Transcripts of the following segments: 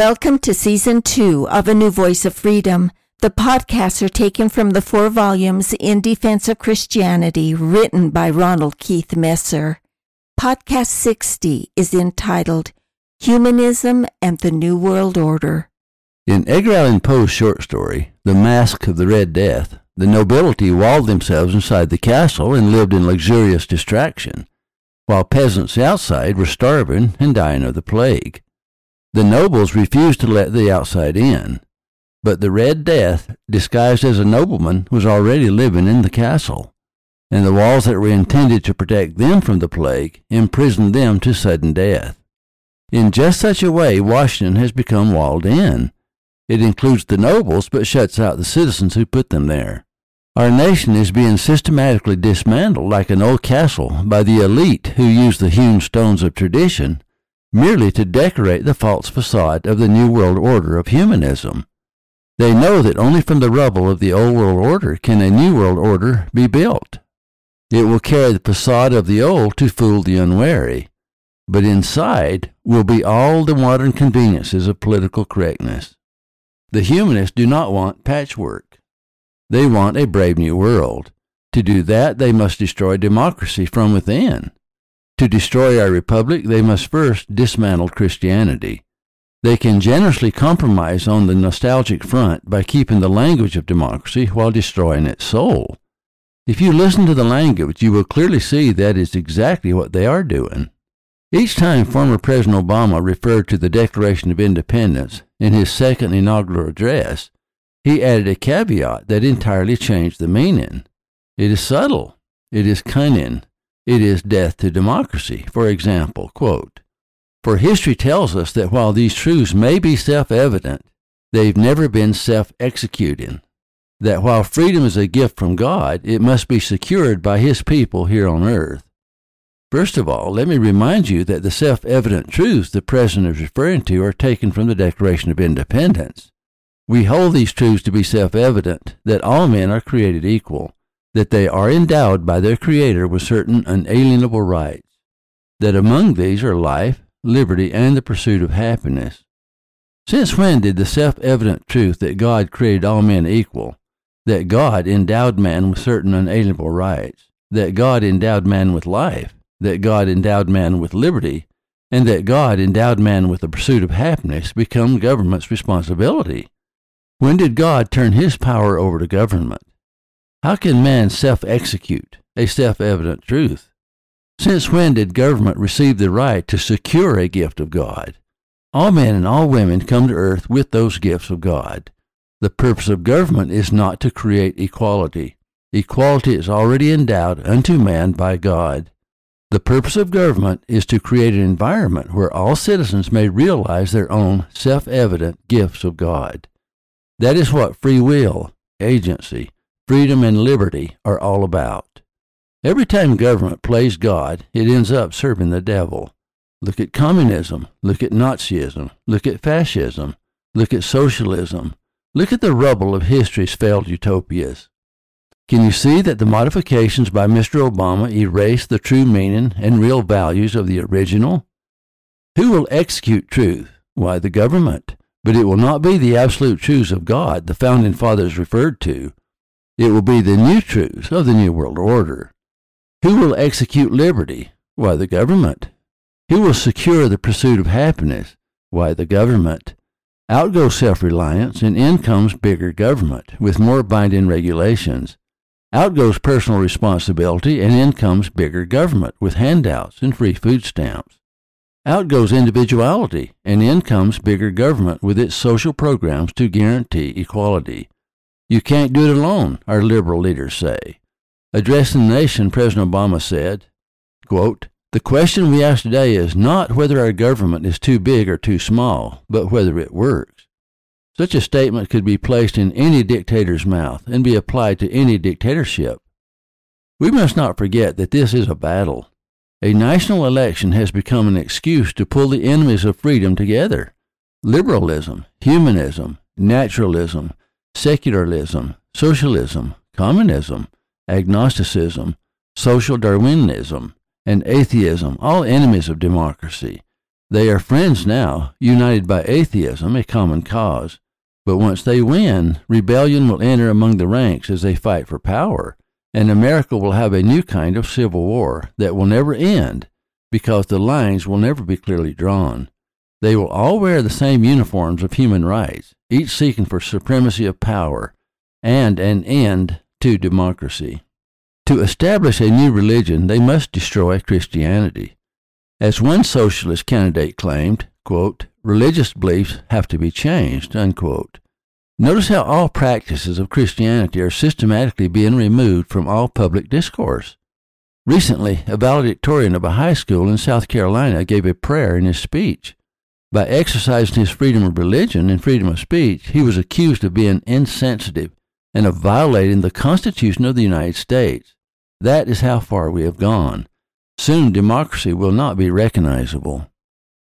Welcome to season two of A New Voice of Freedom. The podcasts are taken from the four volumes In Defense of Christianity written by Ronald Keith Messer. Podcast 60 is entitled Humanism and the New World Order. In Edgar Allan Poe's short story, The Masque of the Red Death, the nobility walled themselves inside the castle and lived in luxurious distraction, while peasants outside were starving and dying of the plague. The nobles refused to let the outside in, but the Red Death, disguised as a nobleman, was already living in the castle, and the walls that were intended to protect them from the plague imprisoned them to sudden death. In just such a way, Washington has become walled in. It includes the nobles, but shuts out the citizens who put them there. Our nation is being systematically dismantled like an old castle by the elite who use the hewn stones of tradition merely to decorate the false facade of the New World Order of humanism. They know that only from the rubble of the Old World Order can a New World Order be built. It will carry the facade of the old to fool the unwary, but inside will be all the modern conveniences of political correctness. The humanists do not want patchwork. They want a brave new world. To do that, they must destroy democracy from within. To destroy our republic, they must first dismantle Christianity. They can generously compromise on the nostalgic front by keeping the language of democracy while destroying its soul. If you listen to the language, you will clearly see that is exactly what they are doing. Each time former President Obama referred to the Declaration of Independence in his second inaugural address, he added a caveat that entirely changed the meaning. It is subtle. It is cunning. It is death to democracy. For example, quote, For history tells us that while these truths may be self evident, they've never been self executing. That while freedom is a gift from God, it must be secured by His people here on earth. First of all, let me remind you that the self evident truths the President is referring to are taken from the Declaration of Independence. We hold these truths to be self evident that all men are created equal, that they are endowed by their Creator with certain unalienable rights, that among these are life, liberty, and the pursuit of happiness. Since when did the self evident truth that God created all men equal, that God endowed man with certain unalienable rights, that God endowed man with life, that God endowed man with liberty, and that God endowed man with the pursuit of happiness become government's responsibility? When did God turn his power over to government? How can man self execute a self evident truth? Since when did government receive the right to secure a gift of God? All men and all women come to earth with those gifts of God. The purpose of government is not to create equality. Equality is already endowed unto man by God. The purpose of government is to create an environment where all citizens may realize their own self evident gifts of God. That is what free will, agency, freedom and liberty are all about. Every time government plays God, it ends up serving the devil. Look at communism. Look at Nazism. Look at fascism. Look at socialism. Look at the rubble of history's failed utopias. Can you see that the modifications by Mr. Obama erase the true meaning and real values of the original? Who will execute truth? Why, the government. But it will not be the absolute truths of God the founding fathers referred to. It will be the new truths of the New World Order. Who will execute liberty? Why, the government. Who will secure the pursuit of happiness? Why, the government. Out goes self reliance, and in comes bigger government with more binding regulations. Out goes personal responsibility, and in comes bigger government with handouts and free food stamps. Out goes individuality, and in comes bigger government with its social programs to guarantee equality. You can't do it alone, our liberal leaders say. Addressing the nation, President Obama said, quote, The question we ask today is not whether our government is too big or too small, but whether it works. Such a statement could be placed in any dictator's mouth and be applied to any dictatorship. We must not forget that this is a battle. A national election has become an excuse to pull the enemies of freedom together. Liberalism, humanism, naturalism, secularism, socialism, communism, agnosticism, social Darwinism, and atheism, all enemies of democracy. They are friends now, united by atheism, a common cause. But once they win, rebellion will enter among the ranks as they fight for power, and America will have a new kind of civil war that will never end because the lines will never be clearly drawn. They will all wear the same uniforms of human rights, each seeking for supremacy of power and an end to democracy. To establish a new religion, they must destroy Christianity. As one socialist candidate claimed, quote, religious beliefs have to be changed, unquote. Notice how all practices of Christianity are systematically being removed from all public discourse. Recently, a valedictorian of a high school in South Carolina gave a prayer in his speech. By exercising his freedom of religion and freedom of speech, he was accused of being insensitive and of violating the Constitution of the United States. That is how far we have gone. Soon democracy will not be recognizable.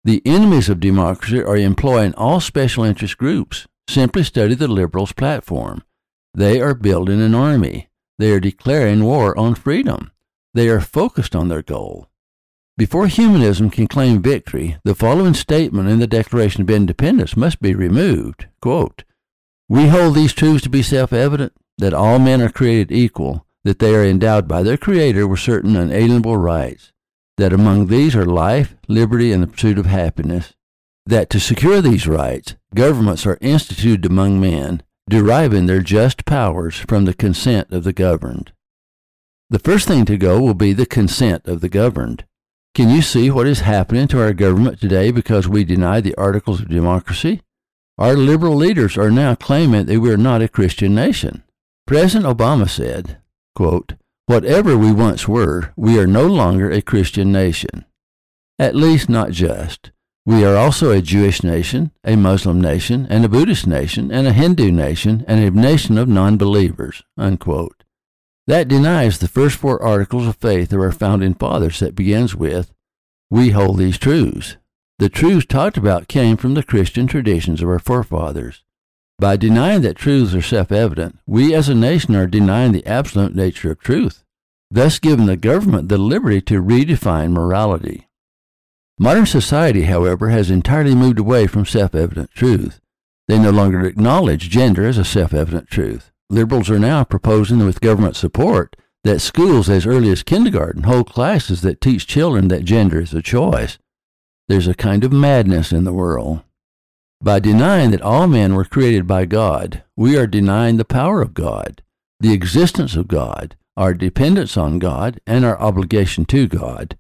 The enemies of democracy are employing all special interest groups. Simply study the liberals' platform. They are building an army. They are declaring war on freedom. They are focused on their goal. Before humanism can claim victory, the following statement in the Declaration of Independence must be removed. Quote, we hold these truths to be self evident that all men are created equal, that they are endowed by their Creator with certain unalienable rights, that among these are life, liberty, and the pursuit of happiness, that to secure these rights, governments are instituted among men, deriving their just powers from the consent of the governed. The first thing to go will be the consent of the governed. Can you see what is happening to our government today because we deny the articles of democracy? Our liberal leaders are now claiming that we are not a Christian nation. President Obama said, quote, Whatever we once were, we are no longer a Christian nation. At least not just. We are also a Jewish nation, a Muslim nation, and a Buddhist nation, and a Hindu nation, and a nation of non believers. Unquote. That denies the first four articles of faith of our founding fathers that begins with, We hold these truths. The truths talked about came from the Christian traditions of our forefathers. By denying that truths are self evident, we as a nation are denying the absolute nature of truth, thus giving the government the liberty to redefine morality. Modern society, however, has entirely moved away from self evident truth. They no longer acknowledge gender as a self evident truth. Liberals are now proposing, with government support, that schools as early as kindergarten hold classes that teach children that gender is a choice. There's a kind of madness in the world. By denying that all men were created by God, we are denying the power of God, the existence of God, our dependence on God, and our obligation to God.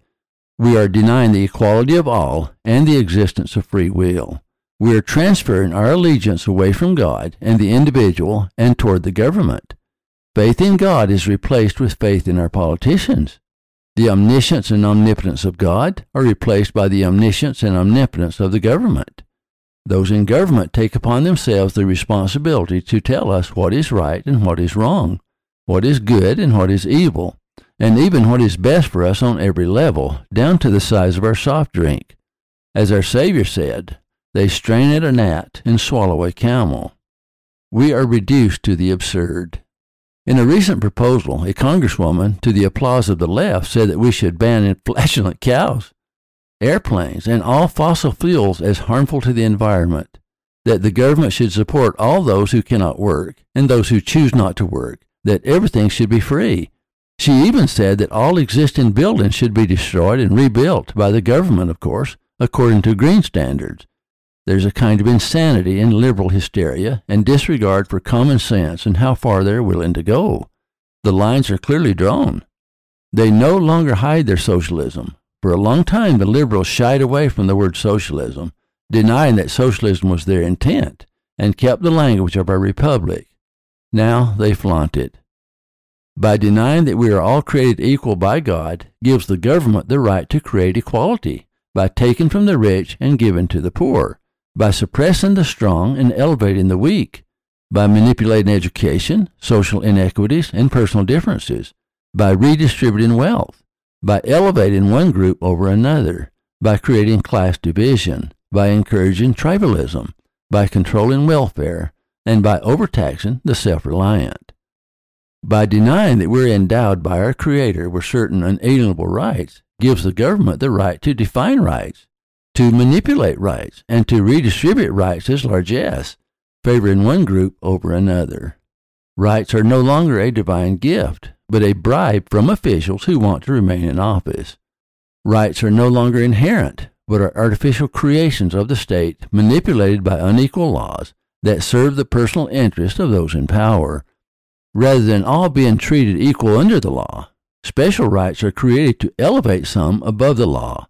We are denying the equality of all and the existence of free will. We are transferring our allegiance away from God and the individual and toward the government. Faith in God is replaced with faith in our politicians. The omniscience and omnipotence of God are replaced by the omniscience and omnipotence of the government. Those in government take upon themselves the responsibility to tell us what is right and what is wrong, what is good and what is evil, and even what is best for us on every level, down to the size of our soft drink. As our Savior said, they strain at a gnat and swallow a camel. We are reduced to the absurd. In a recent proposal, a congresswoman, to the applause of the left, said that we should ban flatulent cows airplanes, and all fossil fuels as harmful to the environment, that the government should support all those who cannot work and those who choose not to work, that everything should be free. She even said that all existing buildings should be destroyed and rebuilt by the government, of course, according to green standards. There's a kind of insanity in liberal hysteria and disregard for common sense and how far they're willing to go. The lines are clearly drawn. They no longer hide their socialism. For a long time, the liberals shied away from the word socialism, denying that socialism was their intent, and kept the language of our republic. Now they flaunt it. By denying that we are all created equal by God, gives the government the right to create equality by taking from the rich and giving to the poor, by suppressing the strong and elevating the weak, by manipulating education, social inequities, and personal differences, by redistributing wealth by elevating one group over another, by creating class division, by encouraging tribalism, by controlling welfare, and by overtaxing the self reliant. By denying that we're endowed by our Creator with certain unalienable rights, gives the government the right to define rights. To manipulate rights and to redistribute rights as largesse, favoring one group over another. Rights are no longer a divine gift, but a bribe from officials who want to remain in office. Rights are no longer inherent, but are artificial creations of the state manipulated by unequal laws that serve the personal interests of those in power. Rather than all being treated equal under the law, special rights are created to elevate some above the law.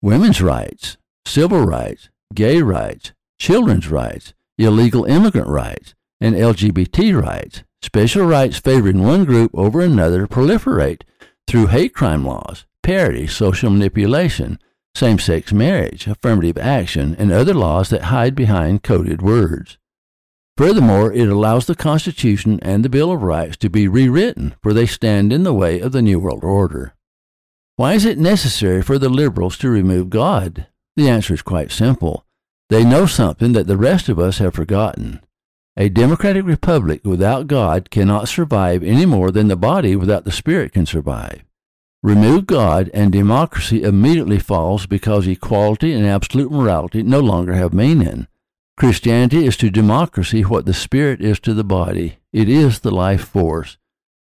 Women's rights, civil rights, gay rights, children's rights, illegal immigrant rights, and LGBT rights. Special rights favoring one group over another proliferate through hate crime laws, parity, social manipulation, same sex marriage, affirmative action, and other laws that hide behind coded words. Furthermore, it allows the Constitution and the Bill of Rights to be rewritten, for they stand in the way of the New World Order. Why is it necessary for the liberals to remove God? The answer is quite simple. They know something that the rest of us have forgotten. A democratic republic without God cannot survive any more than the body without the spirit can survive. Remove God, and democracy immediately falls because equality and absolute morality no longer have meaning. Christianity is to democracy what the spirit is to the body. It is the life force.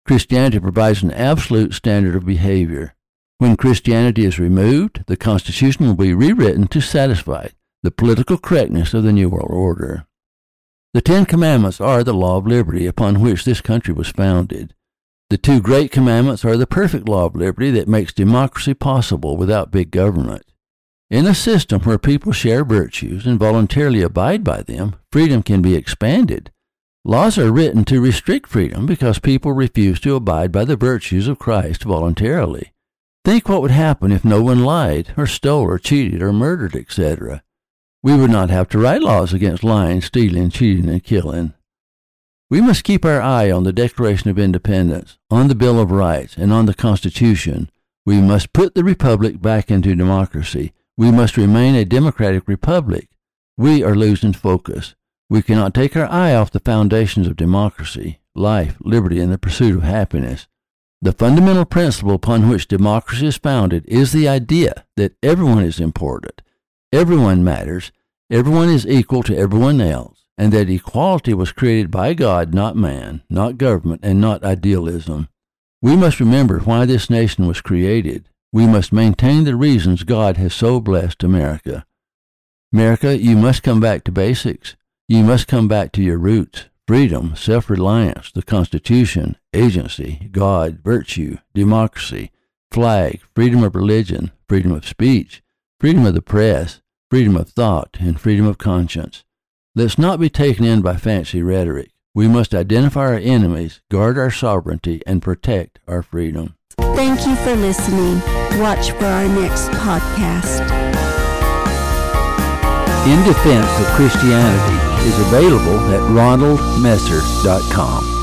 Christianity provides an absolute standard of behavior. When Christianity is removed, the Constitution will be rewritten to satisfy the political correctness of the New World Order. The Ten Commandments are the law of liberty upon which this country was founded. The two great commandments are the perfect law of liberty that makes democracy possible without big government. In a system where people share virtues and voluntarily abide by them, freedom can be expanded. Laws are written to restrict freedom because people refuse to abide by the virtues of Christ voluntarily. Think what would happen if no one lied, or stole, or cheated, or murdered, etc. We would not have to write laws against lying, stealing, cheating, and killing. We must keep our eye on the Declaration of Independence, on the Bill of Rights, and on the Constitution. We must put the Republic back into democracy. We must remain a democratic republic. We are losing focus. We cannot take our eye off the foundations of democracy, life, liberty, and the pursuit of happiness. The fundamental principle upon which democracy is founded is the idea that everyone is important, everyone matters, everyone is equal to everyone else, and that equality was created by God, not man, not government, and not idealism. We must remember why this nation was created. We must maintain the reasons God has so blessed America. America, you must come back to basics. You must come back to your roots freedom, self reliance, the Constitution, agency, God, virtue, democracy, flag, freedom of religion, freedom of speech, freedom of the press, freedom of thought, and freedom of conscience. Let's not be taken in by fancy rhetoric. We must identify our enemies, guard our sovereignty, and protect our freedom. Thank you for listening. Watch for our next podcast. In Defense of Christianity is available at ronaldmesser.com.